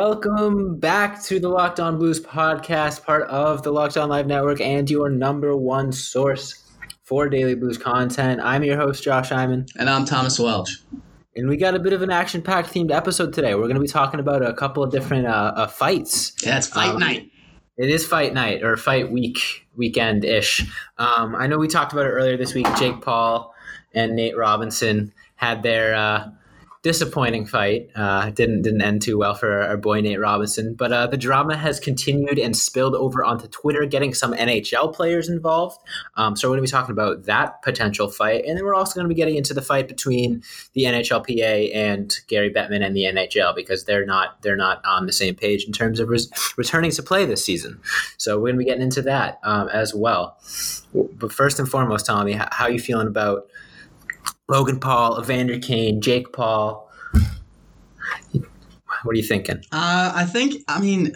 Welcome back to the Locked On Blues podcast, part of the Locked On Live Network and your number one source for daily blues content. I'm your host, Josh Hyman. And I'm Thomas Welch. And we got a bit of an action packed themed episode today. We're going to be talking about a couple of different uh, uh, fights. Yeah, it's fight Um, night. It is fight night or fight week, weekend ish. Um, I know we talked about it earlier this week. Jake Paul and Nate Robinson had their uh, disappointing fight. Uh, didn't didn't end too well for our boy Nate Robinson. But uh, the drama has continued and spilled over onto Twitter, getting some NHL players involved. Um, so we're going to be talking about that potential fight, and then we're also going to be getting into the fight between the NHLPA and Gary Bettman and the NHL because they're not they're not on the same page in terms of res- returning to play this season. So we're going to be getting into that um, as well. But first and foremost, Tommy, how, are you feeling about Logan Paul, Evander Kane, Jake Paul? What are you thinking? Uh, I think, I mean,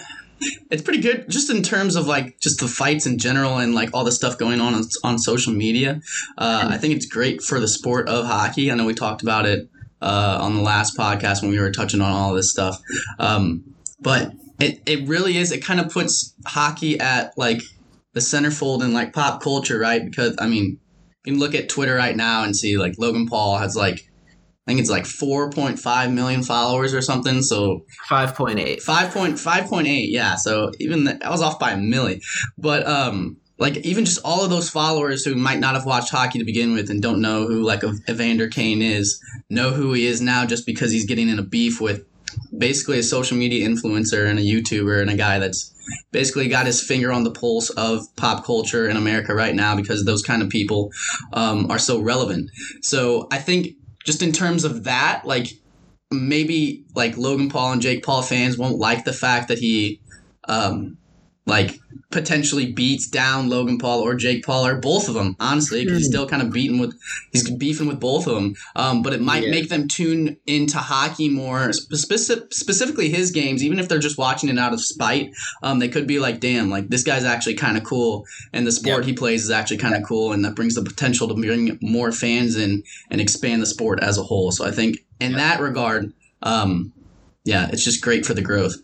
it's pretty good just in terms of like just the fights in general and like all the stuff going on on, on social media. Uh, I think it's great for the sport of hockey. I know we talked about it uh, on the last podcast when we were touching on all this stuff. Um, but it, it really is, it kind of puts hockey at like the centerfold in like pop culture, right? Because, I mean, you can look at Twitter right now and see like Logan Paul has like, I think it's like 4.5 million followers or something. So 5.8. Five point five point eight, yeah. So even the, I was off by a milli, but um, like even just all of those followers who might not have watched hockey to begin with and don't know who like Evander Kane is, know who he is now just because he's getting in a beef with basically a social media influencer and a YouTuber and a guy that's basically got his finger on the pulse of pop culture in America right now because those kind of people um, are so relevant. So I think just in terms of that, like maybe like Logan Paul and Jake Paul fans won't like the fact that he um like potentially beats down Logan Paul or Jake Paul or both of them honestly because he's still kind of beating with he's beefing with both of them um but it might Yeah. make them tune into hockey more specific, specifically his games even if they're just watching it out of spite um they could be like damn like this guy's actually kind of cool and the sport Yep. he plays is actually kind of cool and that brings the potential to bring more fans in and expand the sport as a whole. So I think in that regard um yeah it's just great for the growth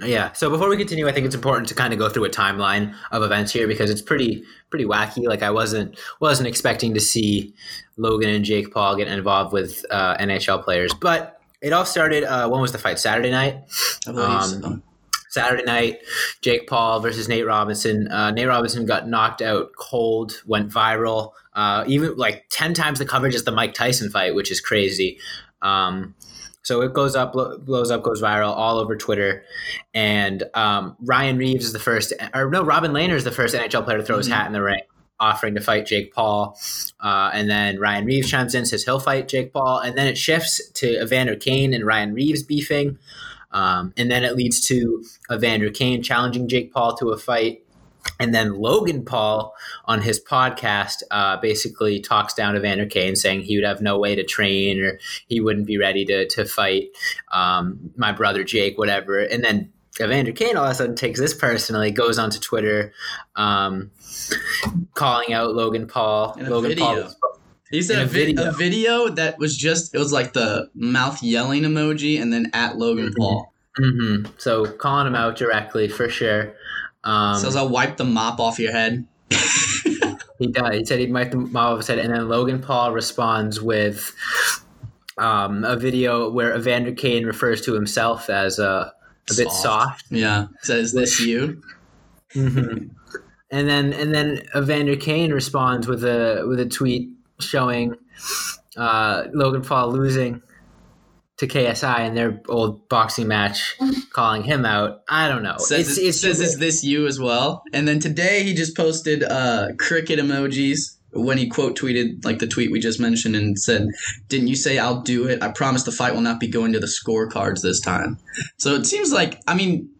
Yeah. So before we continue, I think it's important to kind of go through a timeline of events here because it's pretty pretty wacky. Like I wasn't wasn't expecting to see Logan and Jake Paul get involved with uh, NHL players, but it all started. Uh, when was the fight? Saturday night. Um, so. Saturday night, Jake Paul versus Nate Robinson. Uh, Nate Robinson got knocked out cold, went viral, uh, even like 10 times the coverage as the Mike Tyson fight, which is crazy. Um, so it goes up, blows up, goes viral all over Twitter. And um, Ryan Reaves is the first, or no, Robin Lehner is the first NHL player to throw his Mhm. hat in the ring, offering to fight Jake Paul. Uh, and then Ryan Reaves chimes in, says he'll fight Jake Paul. And then it shifts to Evander Kane and Ryan Reaves beefing. Um, and then it leads to Evander Kane challenging Jake Paul to a fight. And then Logan Paul on his podcast uh, basically talks down to Evander Kane, saying he would have no way to train or he wouldn't be ready to, to fight um, my brother Jake, whatever. And then Evander Kane all of a sudden takes this personally, goes onto Twitter, um, calling out Logan Paul. Logan video. Paul. He said a, vi- video. a video that was just it was like the mouth yelling emoji and then at Logan Mhm. Paul. hmm So calling him out directly for sure. Um, Says I'll wipe the mop off your head. He does. He said he'd mic the mop off his head, and then Logan Paul responds with um, a video where Evander Kane refers to himself as a, a bit soft. Yeah. Says this you? Mhm. and then and then Evander Kane responds with a with a tweet showing uh, Logan Paul losing to KSI and their old boxing match, calling him out. I don't know. Says it's, it, it's says is this you as well? And then today he just posted uh, cricket emojis when he quote tweeted like the tweet we just mentioned and said, "Didn't you say I'll do it? I promise the fight will not be going to the scorecards this time." So it seems like I mean,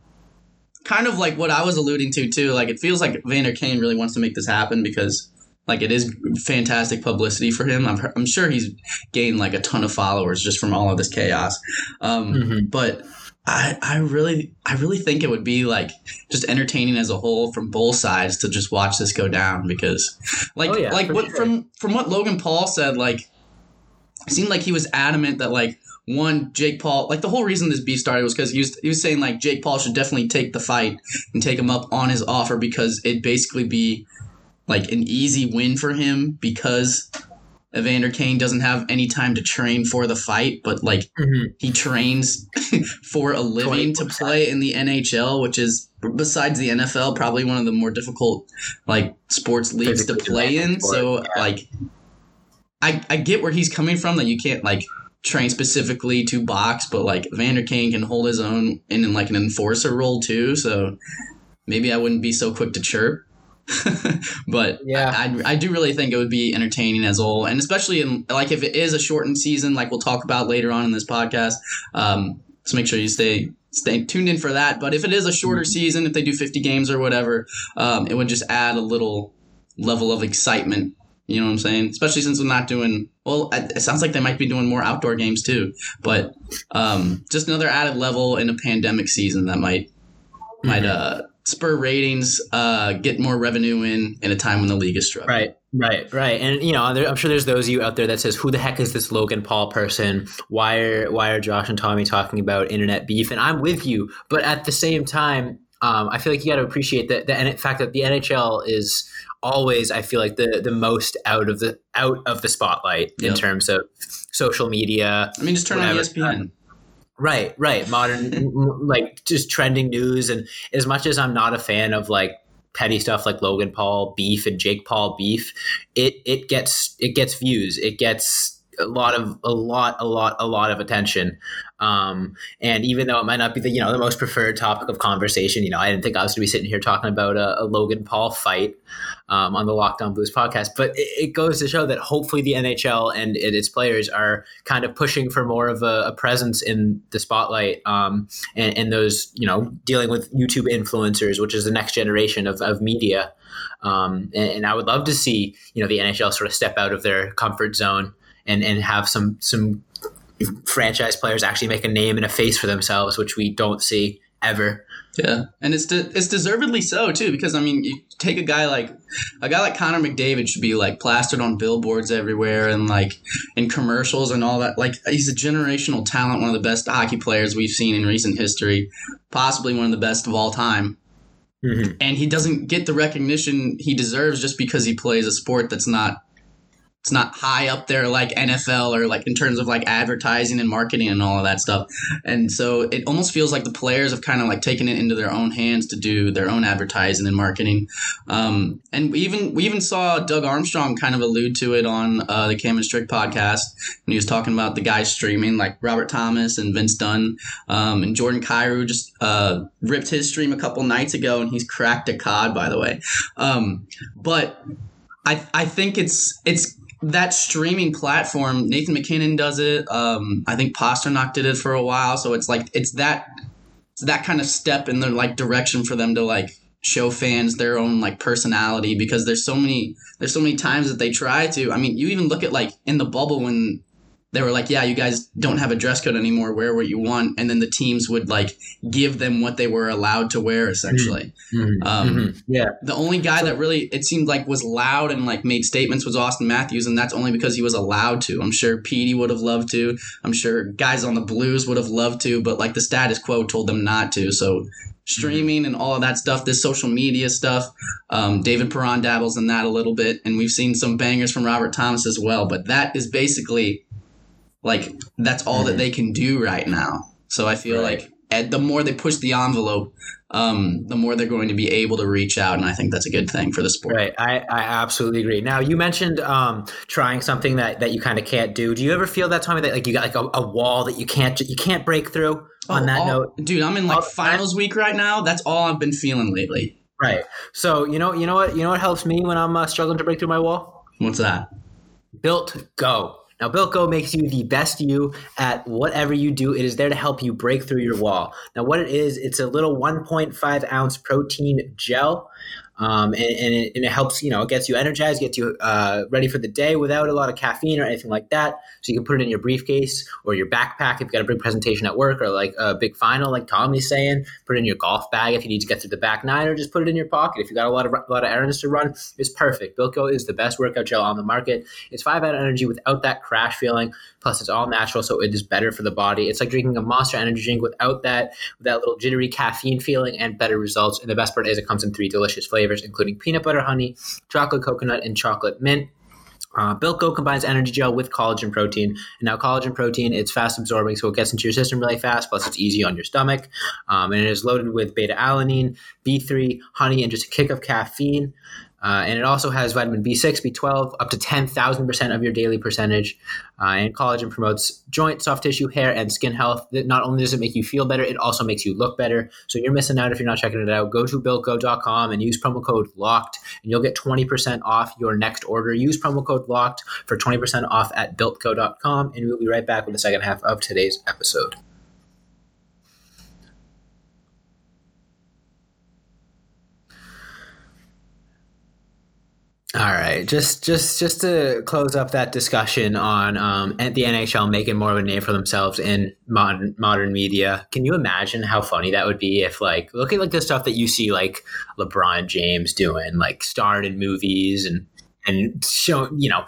kind of like what I was alluding to too. Like it feels like Vander Kane really wants to make this happen because like it is fantastic publicity for him. I'm, I'm sure he's gained like a ton of followers just from all of this chaos. Um, Mhm. But I, I really, I really think it would be like just entertaining as a whole from both sides to just watch this go down because, like, Oh, yeah, like what sure. from from what Logan Paul said, like, it seemed like he was adamant that like one Jake Paul, like the whole reason this beef started was because he was he was saying like Jake Paul should definitely take the fight and take him up on his offer because it'd basically be like an easy win for him because Evander Kane doesn't have any time to train for the fight, but like Mhm. he trains for a living to 24/7. play in the NHL, which is besides the NFL probably one of the more difficult like sports leagues to play in. sport, So yeah. like I I get where he's coming from that you can't like train specifically to box, but like Vander Kane can hold his own in, in like an enforcer role too. So maybe I wouldn't be so quick to chirp. but Yeah. I, I, I do really think it would be entertaining as a whole, and especially in like if it is a shortened season, like we'll talk about later on in this podcast. Um, so make sure you stay stay tuned in for that. But if it is a shorter season, if they do fifty games or whatever, um, it would just add a little level of excitement. You know what I'm saying? Especially since we're not doing well. It it sounds like they might be doing more outdoor games too. But um, just another added level in a pandemic season that might might uh, spur ratings, uh, get more revenue in in a time when the league is struggling. Right, right, right. And you know, there, I'm sure there's those of you out there that says, "Who the heck is this Logan Paul person? Why are why are Josh and Tommy talking about internet beef?" And I'm with you, but at the same time, um, I feel like you got to appreciate that the fact that the NHL is always, I feel like the the most out of the out of the spotlight in terms of social media. I mean, just turn Whatever. on ESPN. Right, right. Modern, like just trending news. And as much as I'm not a fan of like petty stuff like Logan Paul beef and Jake Paul beef, it it gets it gets views. It gets a lot of a lot a lot a lot of attention. Um, and even though it might not be the you know the most preferred topic of conversation, you know, I didn't think I was going to be sitting here talking about a, a Logan Paul fight um, on the Locked On Blues podcast. But it, it goes to show that hopefully the NHL and, its players are kind of pushing for more of a, a presence in the spotlight um, and, and those, you know, dealing with YouTube influencers, which is the next generation of, of media. Um, and, and I would love to see, you know, the NHL sort of step out of their comfort zone and, and have some some franchise players actually make a name and a face for themselves, which we don't see ever. Yeah, and it's de- it's deservedly so too because I mean, you take a guy like a guy like Connor McDavid should be like plastered on billboards everywhere and like in commercials and all that. Like he's a generational talent, one of the best hockey players we've seen in recent history, possibly one of the best of all time. Mm-hmm. And he doesn't get the recognition he deserves just because he plays a sport that's not it's not high up there like NFL or like in terms of like advertising and marketing and all of that stuff. And so it almost feels like the players have kind of like taken it into their own hands to do their own advertising and marketing. Um, and we even we even saw Doug Armstrong kind of allude to it on uh, the Cam and Strick podcast when he was talking about the guys streaming like Robert Thomas and Vince Dunn um, and Jordan Kyrou just uh, ripped his stream a couple nights ago and he's cracked a cod by the way. Um, but I I think it's it's that streaming platform. Nathan MacKinnon does it. Um, I think Pastrnak did it for a while. So it's like it's that it's that kind of step in the like direction for them to like show fans their own like personality because there's so many there's so many times that they try to. I mean, you even look at like in the bubble when they were like, yeah, you guys don't have a dress code anymore. Wear what you want, and then the teams would like give them what they were allowed to wear essentially. Mm-hmm. Um, Yeah. the only guy that really it seemed like was loud and like made statements was Auston Matthews, and that's only because he was allowed to. I'm sure Petey would have loved to. I'm sure guys on the Blues would have loved to, but like the status quo told them not to. So streaming and all of that stuff, this social media stuff, um, David Perron dabbles in that a little bit, and we've seen some bangers from Robert Thomas as well. But that is basically like that's all that they can do right now. So I feel Right. like and the more they push the envelope, um, the more they're going to be able to reach out, and I think that's a good thing for the sport. Right, I, I absolutely agree. Now you mentioned um, trying something that, that you kind of can't do. Do you ever feel that Tommy that like you got like a, a wall that you can't you can't break through? On Oh, that all- note, dude, I'm in like all- finals week right now. That's all I've been feeling lately. right? So you know you know what you know what helps me when I'm uh, struggling to break through my wall? What's that? Built Go. Now, Built Go makes you the best you at whatever you do. It is there to help you break through your wall. Now, what it is, it's a little 1.5 ounce protein gel. Um, and, and, it, and, it, helps, you know, it gets you energized, gets you uh, ready for the day without a lot of caffeine or anything like that. So you can put it in your briefcase or your backpack if you've got a big presentation at work or like a big final, like Tommy's saying. Put it in your golf bag if you need to get through the back nine, or just put it in your pocket if you got a lot of a lot of errands to run. It's perfect. Built Go is the best workout gel on the market. It's five out energy without that crash feeling. Plus, it's all natural, so it is better for the body. It's like drinking a Monster Energy drink without that, that little jittery caffeine feeling, and better results. And the best part is it comes in three delicious flavors, including peanut butter honey, chocolate coconut, and chocolate mint. Uh, Built Go combines energy gel with collagen protein, and now collagen protein it's fast absorbing, so it gets into your system really fast. Plus, it's easy on your stomach, um, and it is loaded with beta alanine, B3, honey, and just a kick of caffeine. Uh, and it also has vitamin B6, B12, up to 10,000% of your daily percentage. Uh, and collagen promotes joint, soft tissue, hair, and skin health. Not only does it make you feel better, it also makes you look better. So you're missing out if you're not checking it out. Go to builtgo.com and use promo code LOCKED, and you'll get 20% off your next order. Use promo code LOCKED for 20% off at builtgo.com, and we'll be right back with the second half of today's episode. All right, just just just to close up that discussion on um, the NHL making more of a name for themselves in modern modern media. Can you imagine how funny that would be if, like, look at like the stuff that you see like LeBron James doing, like starring in movies and and show you know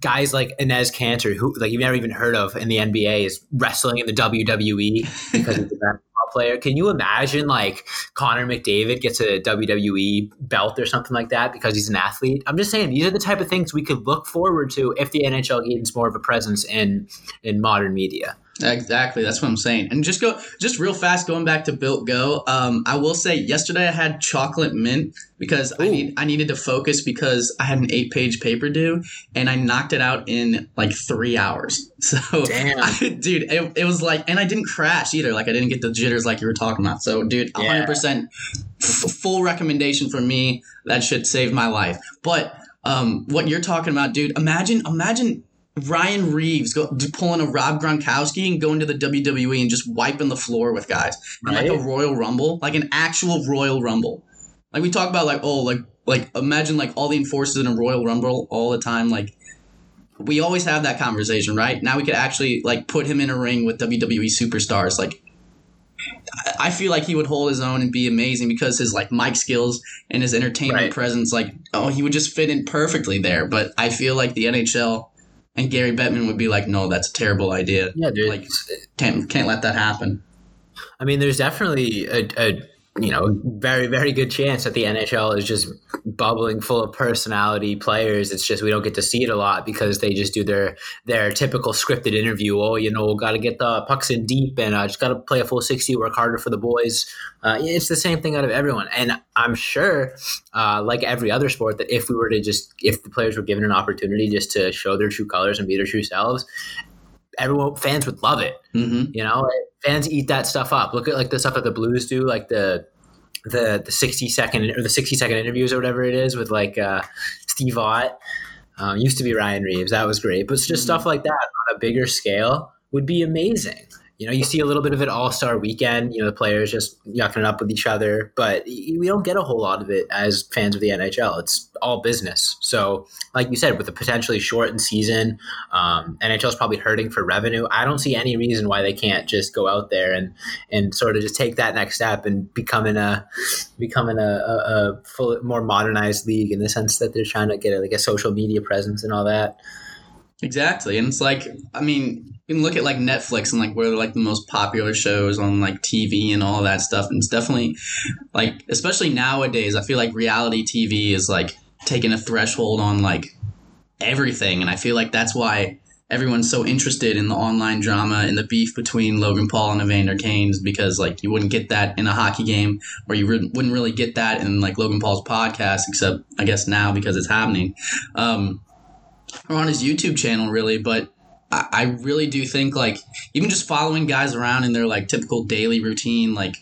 guys like Enes Kanter who like you've never even heard of in the NBA, is wrestling in the WWE because of the player. Can you imagine like Connor McDavid gets a WWE belt or something like that because he's an athlete? I'm just saying these are the type of things we could look forward to if the NHL gains more of a presence in in modern media. Exactly, that's what I'm saying. And just go, just real fast, going back to Built Go. Um, I will say, yesterday I had chocolate mint because Ooh. I need I needed to focus because I had an eight page paper due, and I knocked it out in like three hours. So, I, dude, it, it was like, and I didn't crash either. Like I didn't get the jitters like you were talking about. So, dude, 100 yeah. percent full recommendation for me. That should save my life. But um, what you're talking about, dude, imagine imagine Ryan Reaves go, pulling a Rob Gronkowski and going to the WWE and just wiping the floor with guys right. like a Royal Rumble, like an actual Royal Rumble. Like we talk about, like oh, like like imagine like all the enforcers in a Royal Rumble all the time. Like we always have that conversation, right? Now we could actually like put him in a ring with WWE superstars. Like I feel like he would hold his own and be amazing because his like mic skills and his entertainment right. presence, like oh, he would just fit in perfectly there. But I feel like the NHL and Gary Bettman would be like, "No, that's a terrible idea. Yeah, dude. Like, can't can't let that happen." I mean, there's definitely a, a you know, very, very good chance that the NHL is just bubbling full of personality players. It's just we don't get to see it a lot because they just do their their typical scripted interview. Oh, you know, got to get the pucks in deep and uh, just got to play a full sixty, work harder for the boys. Uh, it's the same thing out of everyone, and I'm sure, uh, like every other sport, that if we were to just if the players were given an opportunity just to show their true colors and be their true selves, everyone fans would love it. Mm-hmm. You know, fans eat that stuff up. Look at like the stuff that the Blues do, like the the the sixty second or the sixty second interviews or whatever it is with like uh, Steve Ott. Um, used to be Ryan Reaves, That was great, but just mm-hmm. stuff like that on a bigger scale would be amazing you know, you see a little bit of it all star weekend, you know, the players just yucking it up with each other, but we don't get a whole lot of it as fans of the NHL. It's all business. So, like you said, with a potentially shortened season, um, NHL is probably hurting for revenue. I don't see any reason why they can't just go out there and, and sort of just take that next step and becoming a, becoming a, a, a full, more modernized league in the sense that they're trying to get a, like a social media presence and all that. Exactly. And it's like, I mean, you can look at like Netflix and like where they're like the most popular shows on like TV and all that stuff. And it's definitely like, especially nowadays, I feel like reality TV is like taking a threshold on like everything. And I feel like that's why everyone's so interested in the online drama and the beef between Logan Paul and Evander Kane is because like you wouldn't get that in a hockey game or you re- wouldn't really get that in like Logan Paul's podcast, except I guess now because it's happening. Um, or on his YouTube channel, really, but I, I really do think like even just following guys around in their like typical daily routine, like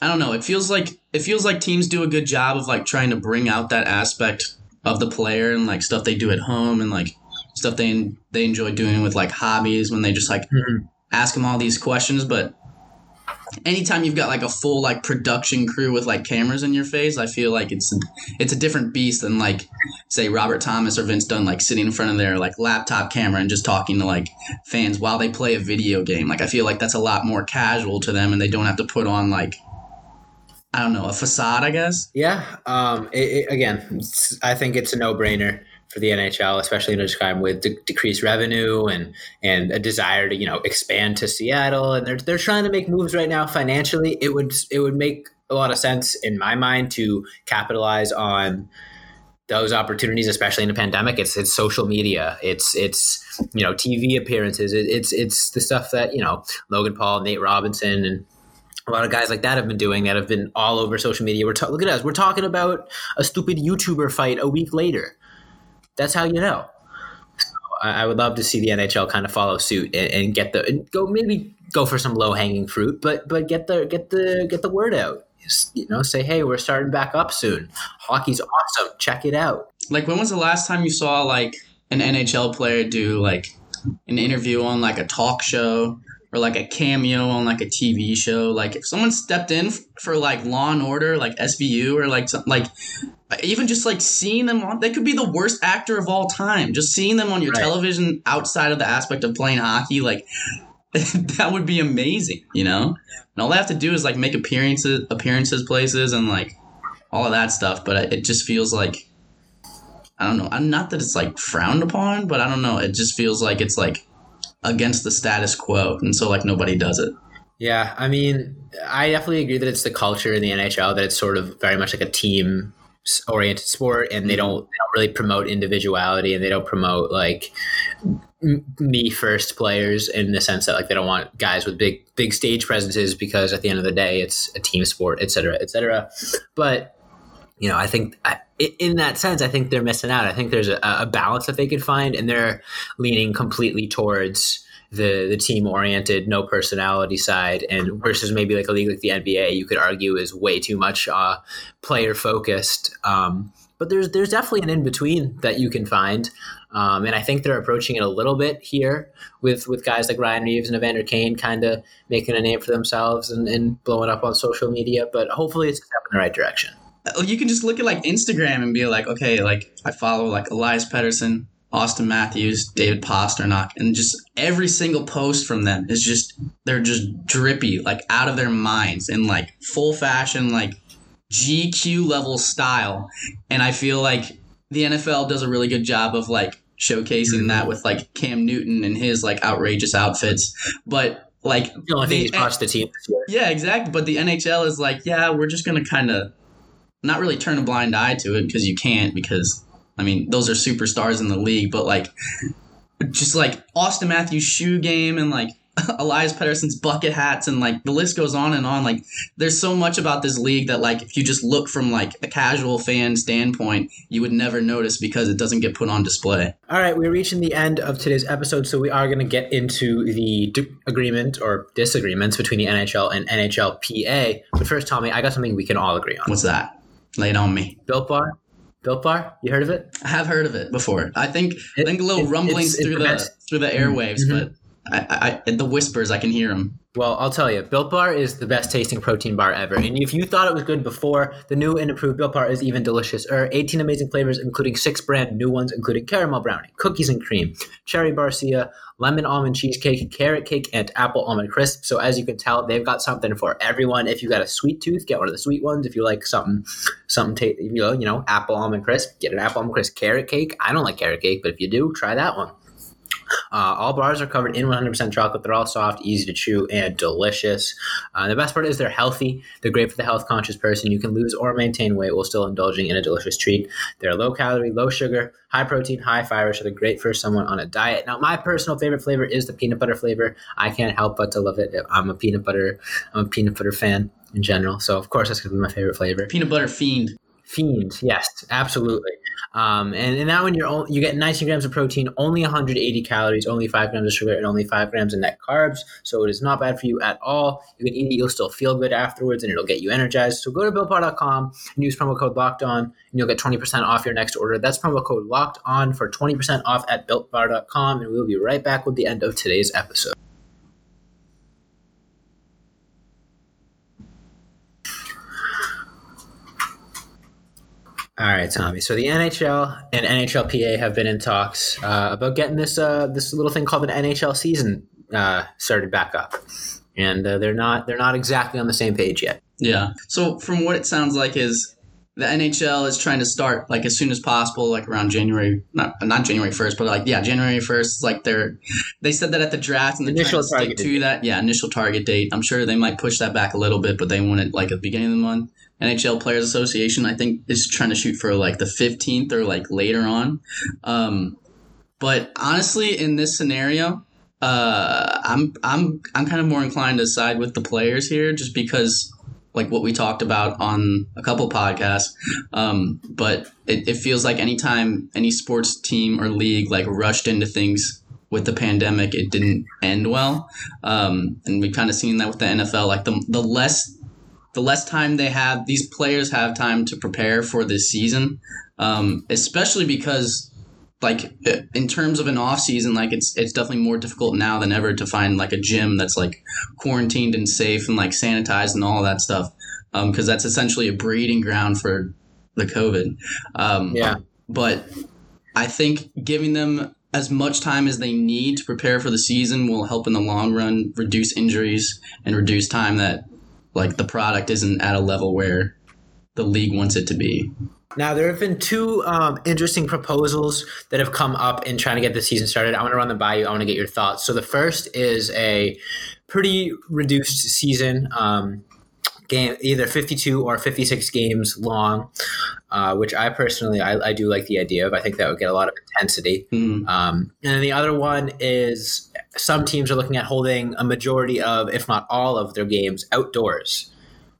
I don't know, it feels like it feels like teams do a good job of like trying to bring out that aspect of the player and like stuff they do at home and like stuff they they enjoy doing with like hobbies when they just like Mhm. ask them all these questions. But anytime you've got like a full like production crew with like cameras in your face, I feel like it's it's a different beast than like say Robert Thomas or Vince Dunn like sitting in front of their like laptop camera and just talking to like fans while they play a video game. Like I feel like that's a lot more casual to them, and they don't have to put on like I don't know a facade. I guess. Yeah. Um, it, it, again, I think it's a no-brainer for the NHL, especially in a time with de- decreased revenue and and a desire to you know expand to Seattle, and they're they're trying to make moves right now financially. It would it would make a lot of sense in my mind to capitalize on those opportunities, especially in a pandemic. It's it's social media, it's it's you know TV appearances, it, it's it's the stuff that you know Logan Paul, Nate Robinson, and a lot of guys like that have been doing that have been all over social media. We're ta- look at us. We're talking about a stupid YouTuber fight a week later. That's how you know. So I, would love to see the NHL kind of follow suit and, and get the and go maybe go for some low hanging fruit, but but get the get the get the word out. You know, say hey, we're starting back up soon. Hockey's awesome. Check it out. Like when was the last time you saw like an NHL player do like an interview on like a talk show or like a cameo on like a TV show? Like if someone stepped in for like Law and Order, like SVU or like something like even just like seeing them on, they could be the worst actor of all time. Just seeing them on your Right. television outside of the aspect of playing hockey, like that would be amazing, you know. And all they have to do is like make appearances, appearances, places, and like all of that stuff. But it just feels like I don't know. I'm not that it's like frowned upon, but I don't know. It just feels like it's like against the status quo, and so like nobody does it. Yeah, I mean, I definitely agree that it's the culture in the NHL that it's sort of very much like a team oriented sport and they mm-hmm. don't, they don't really promote individuality and they don't promote like me first players in the sense that like they don't want guys with big big stage presences because at the end of the day it's a team sport et cetera et cetera but you know i think in that sense i think they're missing out i think there's a, a balance that they could find and they're leaning completely towards the the team oriented, no personality side, and versus maybe like a league like the NBA, you could argue is way too much uh, player focused. Um, but there's there's definitely an in between that you can find, um, and I think they're approaching it a little bit here with with guys like Ryan Reaves and Evander Kane, kind of making a name for themselves and, and blowing up on social media. But hopefully, it's a step in the right direction. You can just look at like Instagram and be like, okay, like I follow like Elias Pettersson, Auston Matthews, David Pastrnak, and just every single post from them is just they're just drippy, like out of their minds in like full fashion, like GQ level style. And I feel like the NFL does a really good job of like showcasing that with like Cam Newton and his like outrageous outfits. But like The only thing the- he's cost the team this year. yeah, exactly. But the NHL is like, yeah, we're just gonna kind of not really turn a blind eye to it because you can't because I mean those are superstars in the league, but like just like Auston Matthews' shoe game and like Elias Pettersson's bucket hats and like the list goes on and on. Like there's so much about this league that like if you just look from like a casual fan standpoint, you would never notice because it doesn't get put on display. All right, we're reaching the end of today's episode, so we are going to get into the d- agreement or disagreements between the NHL and NHLPA. But first, Tommy, I got something we can all agree on. What's that? Lay it on me. Built Bar? Built Bar? You heard of it? I have heard of it before. I think I think a little it- rumblings it's- it through the through the airwaves, Mhm. but I, I, the whispers I can hear them. Well, I'll tell you, Built Bar is the best tasting protein bar ever. And if you thought it was good before, the new and improved Built Bar is even delicious. Are 18 amazing flavors, including six brand new ones, including caramel brownie, cookies and cream, cherry barcia, lemon almond cheesecake, carrot cake, and apple almond crisp. So as you can tell, they've got something for everyone. If you got a sweet tooth, get one of the sweet ones. If you like something, something, ta- you know, you know, apple almond crisp, get an apple almond crisp carrot cake. I don't like carrot cake, but if you do, try that one. Uh, all bars are covered in 100% chocolate. They're all soft, easy to chew, and delicious. Uh, the best part is they're healthy. They're great for the health conscious person. You can lose or maintain weight while still indulging in a delicious treat. They're low calorie, low sugar, high protein, high fiber, so they're great for someone on a diet. Now, my personal favorite flavor is the peanut butter flavor. I can't help but to love it. I'm a peanut butter. I'm a peanut butter fan in general, so of course that's gonna be my favorite flavor. Peanut butter fiend. Fiend, yes, absolutely. Um, and in that one, you're only, you get 19 grams of protein, only 180 calories, only five grams of sugar, and only five grams of net carbs. So it is not bad for you at all. You can eat it, you'll still feel good afterwards, and it'll get you energized. So go to BuiltBar.com and use promo code Locked On, and you'll get 20% off your next order. That's promo code Locked On for 20% off at BuiltBar.com, and we'll be right back with the end of today's episode. All right, Tommy. So the NHL and NHLPA have been in talks uh, about getting this uh, this little thing called an NHL season uh, started back up, and uh, they're not they're not exactly on the same page yet. Yeah. So from what it sounds like is the NHL is trying to start like as soon as possible, like around January, not not January first, but like yeah, January first. Like they're they said that at the draft and they're Initial trying to stick target to that. Yeah, initial target date. I'm sure they might push that back a little bit, but they want it like at the beginning of the month. NHL Players Association, I think, is trying to shoot for like the 15th or like later on. Um, but honestly, in this scenario, uh, I'm I'm I'm kind of more inclined to side with the players here, just because like what we talked about on a couple podcasts. Um, but it, it feels like anytime any sports team or league like rushed into things with the pandemic, it didn't end well. Um, and we've kind of seen that with the NFL. Like the the less the less time they have, these players have time to prepare for this season, um, especially because like in terms of an off season, like it's it's definitely more difficult now than ever to find like a gym that's like quarantined and safe and like sanitized and all that stuff, because um, that's essentially a breeding ground for the COVID. Um, Yeah. but I think giving them as much time as they need to prepare for the season will help in the long run reduce injuries and reduce time that like the product isn't at a level where the league wants it to be. Now there have been two um, interesting proposals that have come up in trying to get the season started. I want to run them by you. I want to get your thoughts. So the first is a pretty reduced season. Um, game either 52 or 56 games long uh, which i personally I, I do like the idea of i think that would get a lot of intensity Mhm. um, and then the other one is some teams are looking at holding a majority of if not all of their games outdoors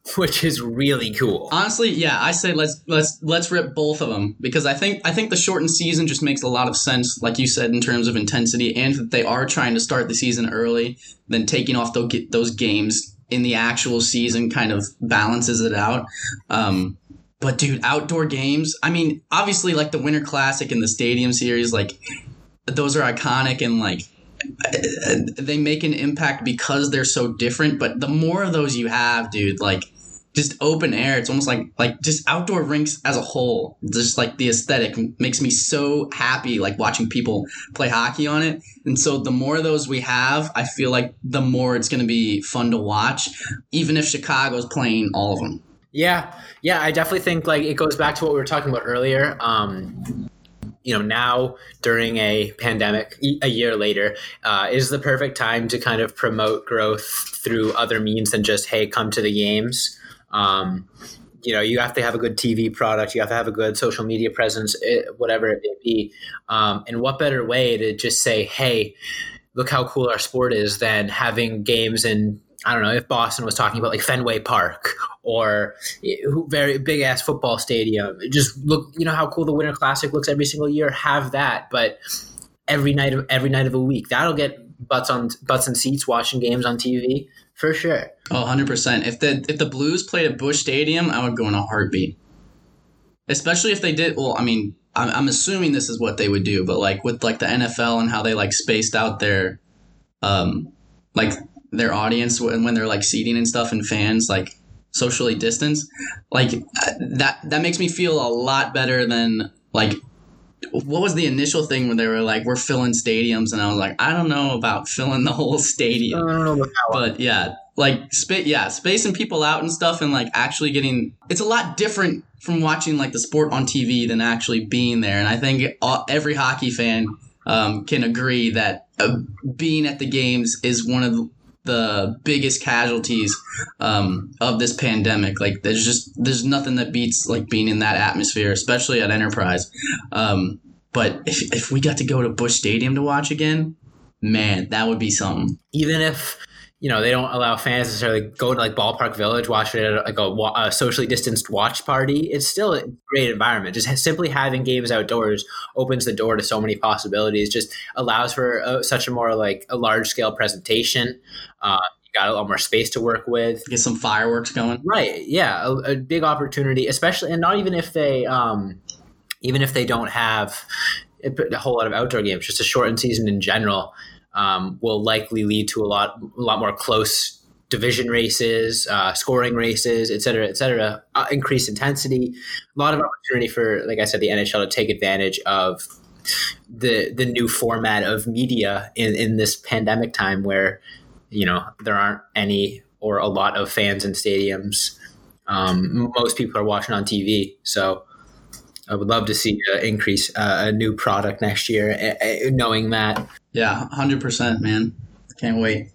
which is really cool Honestly, yeah, I say let's let's let's rip both of them because I think I think the shortened season just makes a lot of sense, like you said, in terms of intensity, and that they are trying to start the season early. Then taking off those games in the actual season kind of balances it out. Um, but dude, outdoor games. I mean, obviously, like the Winter Classic and the Stadium Series, like those are iconic and like they make an impact because they're so different. But the more of those you have, dude, like just open air. It's almost like like just outdoor rinks as a whole. Just like the aesthetic makes me so happy, like watching people play hockey on it. And so the more of those we have, I feel like the more it's going to be fun to watch, even if Chicago's playing all of them. Yeah, yeah, I definitely think like it goes back to what we were talking about earlier. Um, you know, now during a pandemic, a year later, uh, is the perfect time to kind of promote growth through other means than just hey, come to the games. Um, you know, you have to have a good TV product, you have to have a good social media presence, eh, whatever it may be. Um, and what better way to just say, hey, look how cool our sport is than having games in I don't know if Boston was talking about like Fenway Park or very big ass football stadium. Just look, you know how cool the Winter Classic looks every single year. Have that, but every night of every night of a week. That'll get butts on butts and seats watching games on TV for sure. Oh, 100%. If the if the Blues played at Busch Stadium, I would go in a heartbeat. Especially if they did well, I mean, I'm, I'm assuming this is what they would do, but like with like the NFL and how they like spaced out their um like their audience when, when they're like seating and stuff and fans like socially distanced, like uh, that that makes me feel a lot better than like what was the initial thing when they were like we're filling stadiums and I was like I don't know about filling the whole stadium I don't know about that one. but yeah like spa- yeah spacing people out and stuff and like actually getting it's a lot different from watching like the sport on tv than actually being there and i think all, every hockey fan um, can agree that uh, being at the games is one of the biggest casualties um, of this pandemic. Like there's just there's nothing that beats like being in that atmosphere especially at enterprise. Um, but if, if we got to go to Busch Stadium to watch again man that would be something. Even if you know they don't allow fans necessarily go to like ballpark village watch it at like a, a, socially distanced watch party. It's still a great environment. Just simply having games outdoors opens the door to so many possibilities. Just allows for a, such a more like a large scale presentation. Uh, you got a lot more space to work with. Get some fireworks going. Right. Yeah. A, a big opportunity especially and not even if they um, even if they don't have a whole lot of outdoor games just a shortened season in general um, will likely lead to a lot a lot more close division races, uh, scoring races, et cetera, et cetera. Uh, increased intensity, a lot of opportunity for, like I said, the NHL to take advantage of the the new format of media in in this pandemic time where you know there aren't any or a lot of fans in stadiums. Um, most people are watching on TV, so I would love to see an increase uh, a new product next year, uh, knowing that. Yeah, hundred percent, man. Can't wait.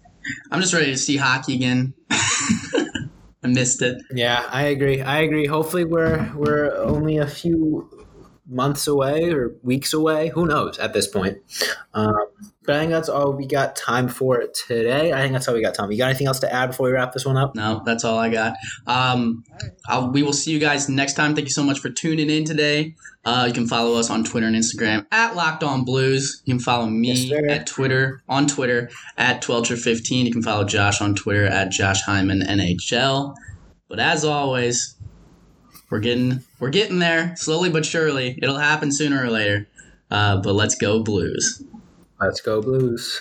I'm just ready to see hockey again. I missed it. Yeah, I agree. I agree. Hopefully, we're we're only a few months away or weeks away. Who knows at this point? Um, but I think that's all we got time for today. I think that's all we got time. You got anything else to add before we wrap this one up? No, that's all I got. Um, we will see you guys next time. Thank you so much for tuning in today. Uh, you can follow us on Twitter and Instagram at Locked On Blues. You can follow me yes, at Twitter on Twitter at Twelcher15. You can follow Josh on Twitter at Josh Hyman NHL. But as always, we're getting we're getting there slowly but surely. It'll happen sooner or later. Uh, but let's go Blues. Let's go Blues.